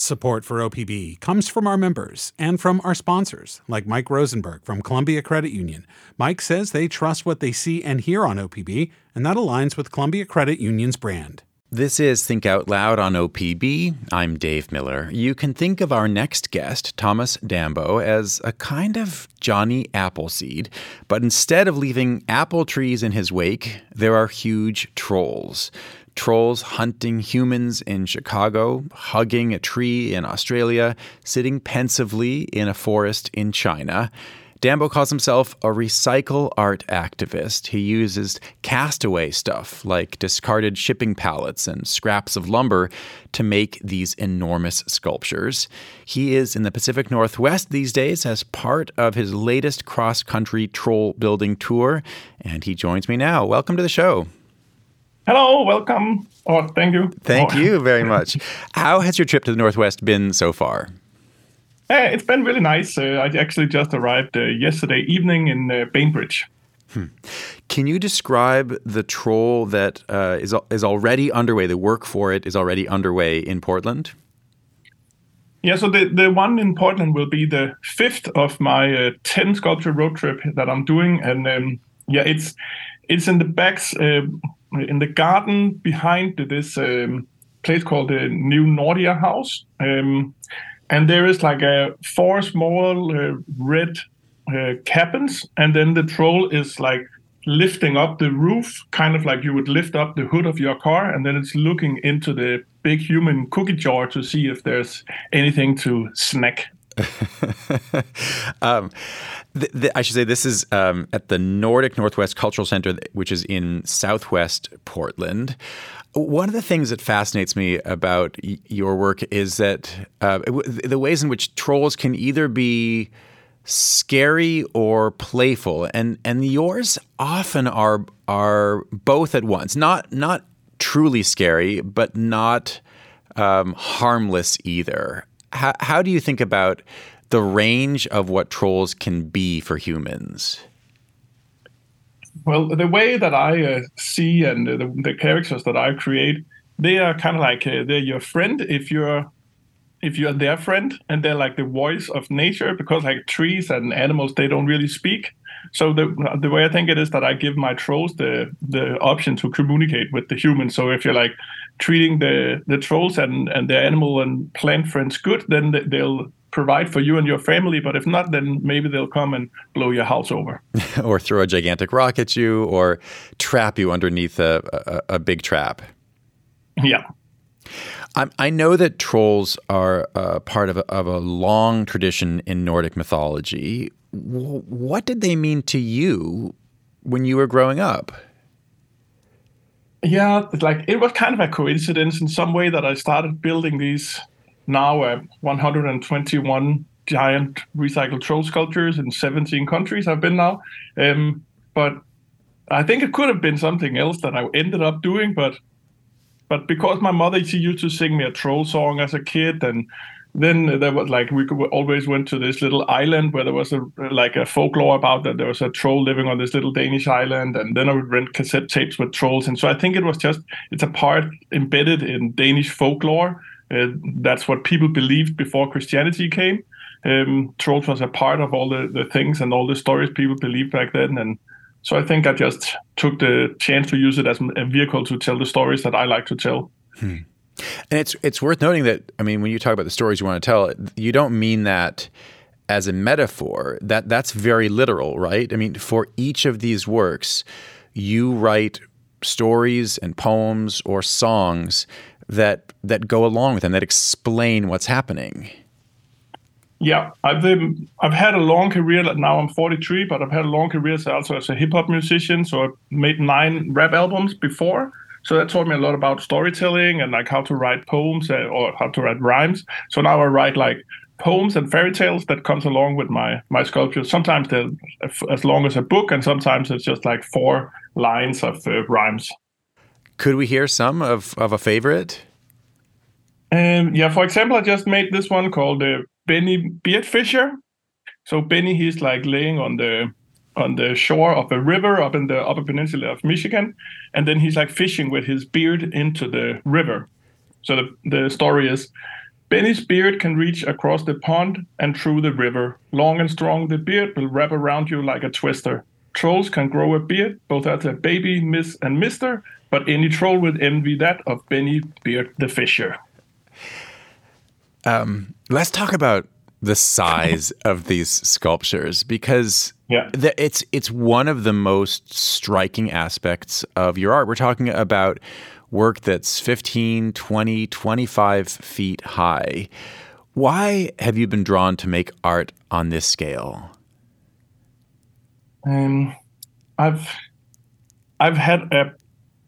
Support for OPB comes from our members and from our sponsors, like Mike Rosenberg from Columbia Credit Union. Mike says they trust what they see and hear on OPB, and that aligns with Columbia Credit Union's brand. This is Think Out Loud on OPB. I'm Dave Miller. You can think of our next guest, Thomas Dambo, as a kind of Johnny Appleseed, but instead of leaving apple trees in his wake, there are huge trolls trolls hunting humans in Chicago, hugging a tree in Australia, sitting pensively in a forest in China. Dambo calls himself a recycle art activist. He uses castaway stuff like discarded shipping pallets and scraps of lumber to make these enormous sculptures. He is in the Pacific Northwest these days as part of his latest cross country troll building tour, and he joins me now. Welcome to the show. Hello, welcome. Oh, thank you. Thank oh. you very much. How has your trip to the Northwest been so far? Uh, it's been really nice. Uh, I actually just arrived uh, yesterday evening in uh, Bainbridge. Hmm. Can you describe the troll that uh, is is already underway? The work for it is already underway in Portland. Yeah, so the, the one in Portland will be the fifth of my uh, ten sculpture road trip that I'm doing, and um, yeah, it's it's in the backs in the garden behind this um, place called the New Nordia House. Um, and there is like a four small uh, red uh, cabins, and then the troll is like lifting up the roof, kind of like you would lift up the hood of your car, and then it's looking into the big human cookie jar to see if there's anything to snack. um, th- th- I should say this is um, at the Nordic Northwest Cultural Center, which is in Southwest Portland. One of the things that fascinates me about y- your work is that uh, the ways in which trolls can either be scary or playful, and and yours often are are both at once. Not not truly scary, but not um, harmless either how, how do you think about the range of what trolls can be for humans? Well, the way that I uh, see and the, the, characters that I create, they are kind of like uh, they're your friend if you're if you're their friend, and they're like the voice of nature because like trees and animals they don't really speak. So the the way I think it is that I give my trolls the the option to communicate with the humans. So if you're like treating the the trolls and and their animal and plant friends good, then they'll provide for you and your family. But if not, then maybe they'll come and blow your house over, or throw a gigantic rock at you, or trap you underneath a a, a big trap. Yeah. I know that trolls are uh, part of a, of a long tradition in Nordic mythology. what did they mean to you when you were growing up? Yeah, like it was kind of a coincidence in some way that I started building these now uh, 121 giant recycled troll sculptures in 17 countries I've been now. Um, but I think it could have been something else that I ended up doing, but but because my mother she used to sing me a troll song as a kid and then there was like we always went to this little island where there was a like a folklore about that there was a troll living on this little Danish island, and then I would rent cassette tapes with trolls, and so I think it was just it's a part embedded in Danish folklore. Uh, that's what people believed before Christianity came. Um, trolls was a part of all the, the things and all the stories people believed back then, and so I think I just took the chance to use it as a vehicle to tell the stories that I like to tell. Hmm. And it's it's worth noting that I mean, when you talk about the stories you want to tell, you don't mean that as a metaphor. That that's very literal, right? I mean, for each of these works, you write stories and poems or songs that that go along with them that explain what's happening. Yeah, I've um, I've had a long career. Now I'm 43, but I've had a long career also as a hip hop musician. So I made nine rap albums before, so that taught me a lot about storytelling and like how to write poems uh, or how to write rhymes. So now I write like poems and fairy tales that comes along with my my sculptures. Sometimes they're as long as a book, and sometimes it's just like four lines of uh, rhymes. Could we hear some of of a favorite? Um, yeah, for example, I just made this one called uh, Benny Beardfisher. So Benny, he's like laying on the on the shore of a river up in the upper peninsula of Michigan, and then he's like fishing with his beard into the river. So the, the story is Benny's beard can reach across the pond and through the river. Long and strong, the beard will wrap around you like a twister. Trolls can grow a beard, both as a baby, miss, and mister, but any troll would envy that of Benny Beard the Fisher. Um, let's talk about the size of these sculptures because yeah. the, it's it's one of the most striking aspects of your art. We're talking about work that's 15, 20, 25 feet high. Why have you been drawn to make art on this scale? Um, I've I've had a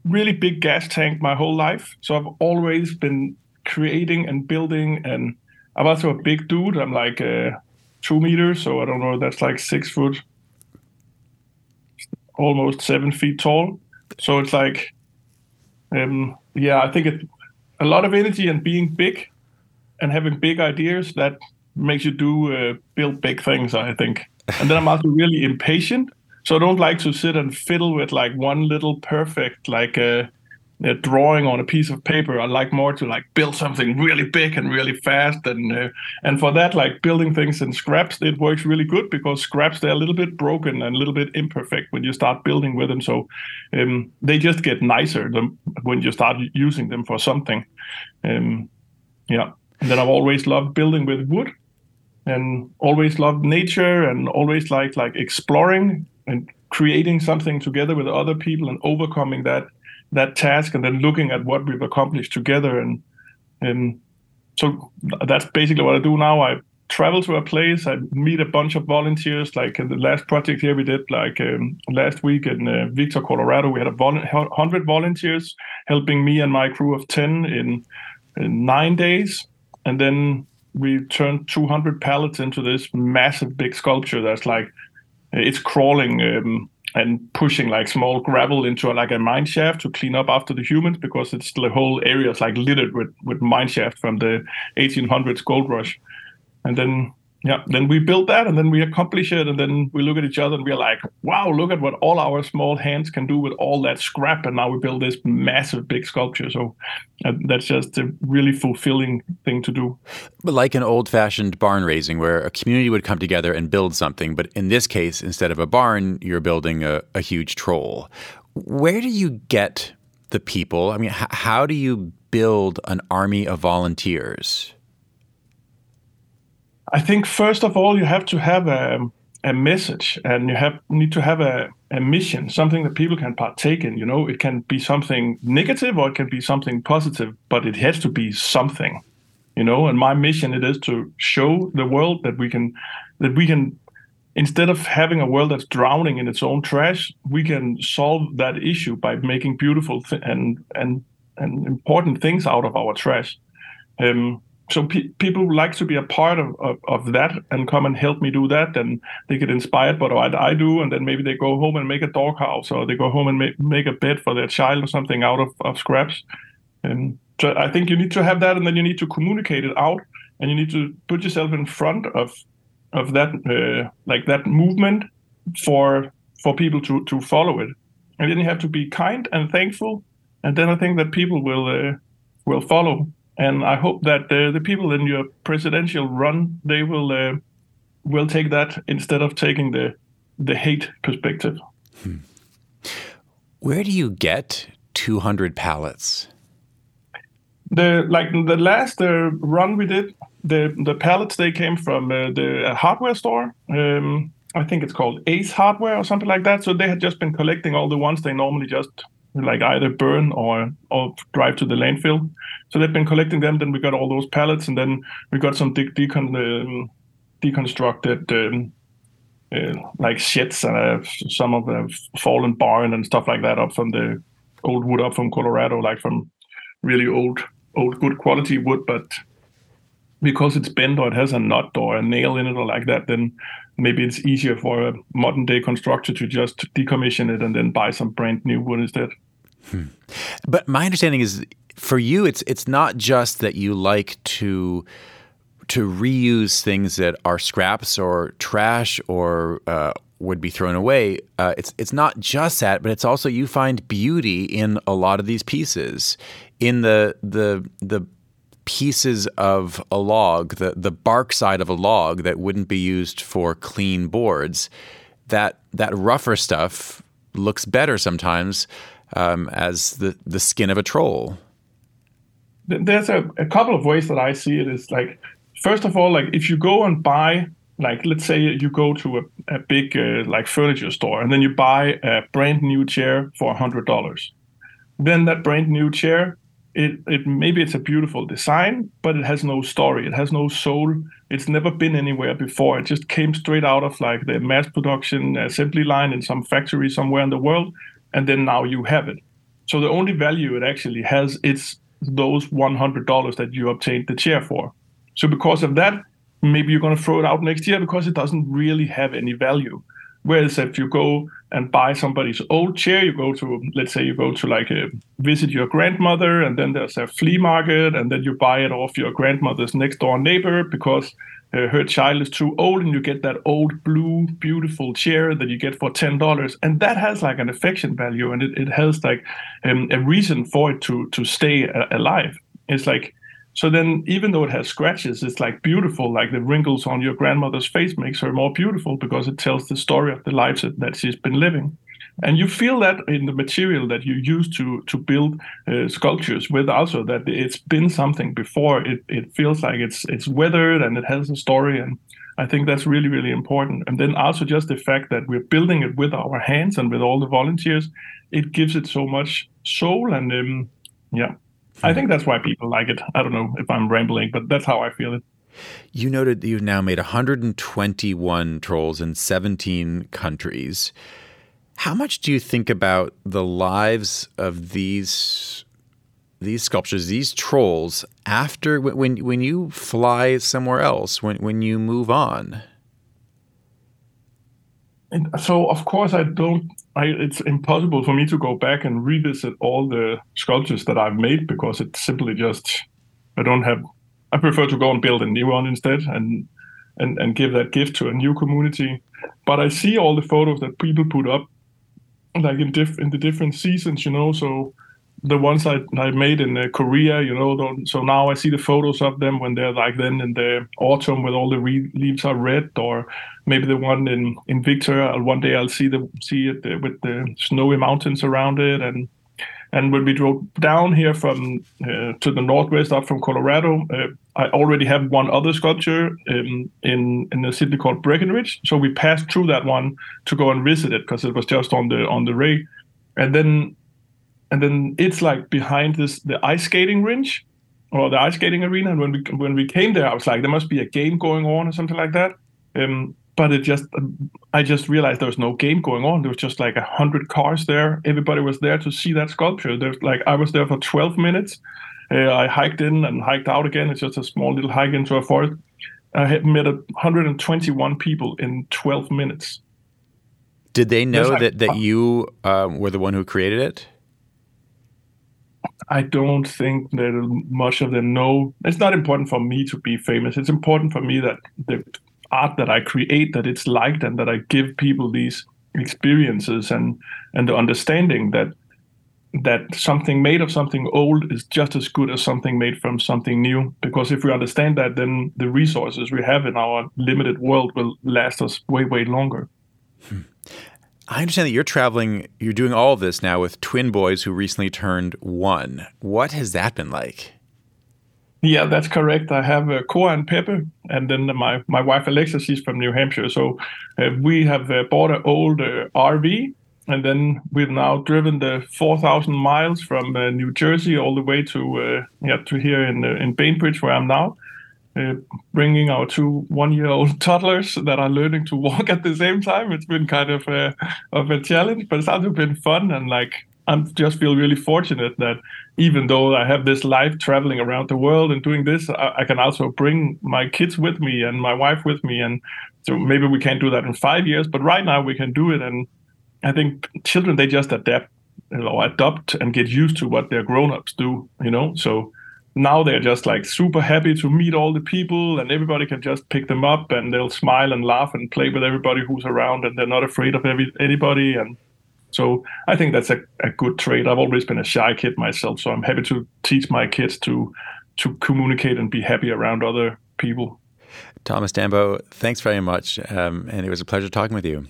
really big gas tank my whole life, so I've always been creating and building. And I'm also a big dude. I'm like uh, two meters, so I don't know. That's like six foot, almost seven feet tall. So it's like, um, yeah, I think it a lot of energy and being big and having big ideas that makes you do uh, build big things. I think, and then I'm also really impatient. So I don't like to sit and fiddle with like one little perfect like a, uh, drawing on a piece of paper. I like more to like build something really big and really fast, and uh, and for that like building things in scraps, it works really good because scraps they're a little bit broken and a little bit imperfect when you start building with them. So um, they just get nicer than when you start using them for something. Um, yeah, and then I've always loved building with wood and always loved nature and always like like exploring and creating something together with other people and overcoming that that task and then looking at what we've accomplished together and and so that's basically what I do now. I travel to a place, I meet a bunch of volunteers. Like in the last project here we did, like um, last week in uh, Victor, Colorado, we had a vol- hundred volunteers helping me and my crew of ten in, in nine days, and then we turned 200 pallets into this massive big sculpture that's like it's crawling um, and pushing like small gravel into like a mine shaft to clean up after the humans because it's the whole area is like littered with with mine shaft from the 1800s gold rush. And then yeah then we build that and then we accomplish it and then we look at each other and we're like wow look at what all our small hands can do with all that scrap. And now we build this massive big sculpture. So uh, that's just a really fulfilling thing to do. But like an old-fashioned barn raising where a community would come together and build something but in this case instead of a barn you're building a, a huge troll. Where do you get the people? I mean h- how do you build an army of volunteers I think first of all you have to have a a message and you have need to have a, a mission, something that people can partake in. You know, it can be something negative or it can be something positive, but it has to be something. You know, and my mission it is to show the world that we can that we can instead of having a world that's drowning in its own trash, we can solve that issue by making beautiful th- and and and important things out of our trash. Um, so pe- people like to be a part of, of, of, that and come and help me do that and they get inspired by what I do and then maybe they go home and make a doghouse or they go home and make, make a bed for their child or something out of, of scraps. And so I think you need to have that and then you need to communicate it out and you need to put yourself in front of of that uh, like that movement for for people to to follow it. And then you have to be kind and thankful and then I think that people will uh, will follow and I hope that uh, the people in your presidential run they will uh, will take that instead of taking the the hate perspective. Hmm. Where do you get 200 pallets? The like the last uh, run we did, the the pallets they came from uh, the hardware store. Um, I think it's called Ace Hardware or something like that. So they had just been collecting all the ones they normally just like either burn or or drive to the landfill. So they've been collecting them. Then we got all those pallets, and then we got some de- um, deconstructed um, uh, like shits and uh, some of the fallen barn and stuff like that up from the old wood up from Colorado, like from really old, old good quality wood, but because it's bent or it has a nut or a nail in it or like that, then maybe it's easier for a modern day constructor to just decommission it and then buy some brand new wood instead. Hmm. But my understanding is for you, it's it's not just that you like to to reuse things that are scraps or trash or uh, would be thrown away. Uh, it's it's not just that, but it's also you find beauty in a lot of these pieces, in the the the pieces of a log, the, the bark side of a log that wouldn't be used for clean boards, that that rougher stuff looks better sometimes um, as the, the skin of a troll. There's a, a couple of ways that I see it. Is like, first of all, like if you go and buy, like let's say you go to a, a big uh, like furniture store and then you buy a brand new chair for a hundred dollars, then that brand new chair it, it maybe it's a beautiful design, but it has no story. It has no soul. It's never been anywhere before. It just came straight out of like the mass production assembly line in some factory somewhere in the world, and then now you have it. So the only value it actually has it's those one hundred dollars that you obtained the chair for. So because of that, maybe you're going to throw it out next year because it doesn't really have any value. Whereas if you go and buy somebody's old chair, you go to, let's say, you go to like a, visit your grandmother, and then there's a flea market, and then you buy it off your grandmother's next door neighbor because uh, her child is too old, and you get that old blue, beautiful chair that you get for ten dollars, and that has like an affection value, and it, it has like um, a reason for it to to stay alive. It's like so then, even though it has scratches, it's like beautiful. Like the wrinkles on your grandmother's face makes her more beautiful because it tells the story of the lives that, she's been living. And you feel that in the material that you use to to build uh, sculptures with, also that it's been something before. It it feels like it's it's weathered and it has a story, and I think that's really really important. And then also just the fact that we're building it with our hands and with all the volunteers, it gives it so much soul and um, yeah I think that's why people like it. I don't know if I'm rambling, but that's how I feel it. You noted that you've now made 121 trolls in 17 countries. How much do you think about the lives of these these sculptures, these trolls, after when when you fly somewhere else, when when you move on? And so of course I don't I, it's impossible for me to go back and revisit all the sculptures that I've made because it's simply just I don't have. I prefer to go and build a new one instead and and and give that gift to a new community. But I see all the photos that people put up, like in diff in the different seasons, you know. So the ones I, I made in uh, Korea, you know. So now I see the photos of them when they're like then in the autumn with all the re- leaves are red, or maybe the one in in Victor. One day I'll see the see it uh, with the snowy mountains around it, and and when we drove down here from uh, to the northwest up from Colorado, uh, I already have one other sculpture in, in in a city called Breckenridge. So we passed through that one to go and visit it because it was just on the on the way, and then and then it's like behind this the ice skating rink or the ice skating arena. And when we when we came there, I was like, there must be a game going on or something like that. Um, but it just I just realized there was no game going on. There was just like a hundred cars there. Everybody was there to see that sculpture. There's like I was there for 12 minutes. Uh, I hiked in and hiked out again. It's just a small little hike into a forest. I had met 121 people in 12 minutes. Did they know like, that that you um, were the one who created it? I don't think that much of them know. It's not important for me to be famous. It's important for me that the art that I create, that it's liked, and that I give people these experiences and and the understanding that that something made of something old is just as good as something made from something new. Because if we understand that, then the resources we have in our limited world will last us way, way longer. Hmm. I understand that you're traveling, you're doing all of this now with twin boys who recently turned one. What has that been like? Yeah, that's correct. I have uh, Cora and Pepe, and then my, my wife Alexa, she's from New Hampshire. So uh, we have uh, bought an old uh, RV, and then we've now driven the 4,000 miles from uh, New Jersey all the way to uh, yeah to here in in Bainbridge, where I'm now uh, bringing our two one-year-old toddlers that are learning to walk at the same time. It's been kind of a of a challenge, but it's also been fun and like I just feel really fortunate that even though I have this life traveling around the world and doing this, I, I, can also bring my kids with me and my wife with me. And so maybe we can't do that in five years, but right now we can do it. And I think children they just adapt, you know, adopt and get used to what their grown-ups do. You know, so now they're just like super happy to meet all the people and everybody can just pick them up and they'll smile and laugh and play with everybody who's around and they're not afraid of every, anybody and so i think that's a, a good trait i've always been a shy kid myself so i'm happy to teach my kids to to communicate and be happy around other people. Thomas Dambo, thanks very much. Um, and it was a pleasure talking with you.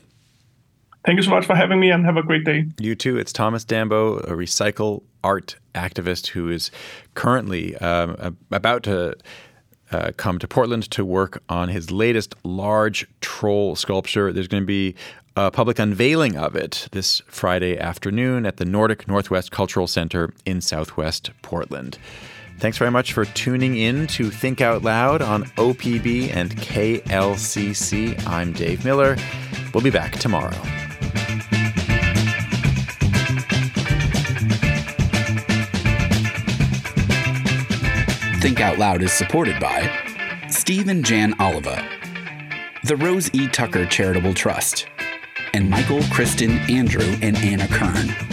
Thank you so much for having me and have a great day. You too. It's Thomas Dambo, a recycle art activist who is currently um, about to uh, come to Portland to work on his latest large troll sculpture. There's going to be a public unveiling of it this Friday afternoon at the Nordic Northwest Cultural Center in Southwest Portland. Thanks very much for tuning in to Think Out Loud on OPB and KLCC. I'm Dave Miller. We'll be back tomorrow. Think Out Loud is supported by Steve and Jan Oliva, the Rose E. Tucker Charitable Trust, and Michael, Kristen, Andrew, and Anna Kern.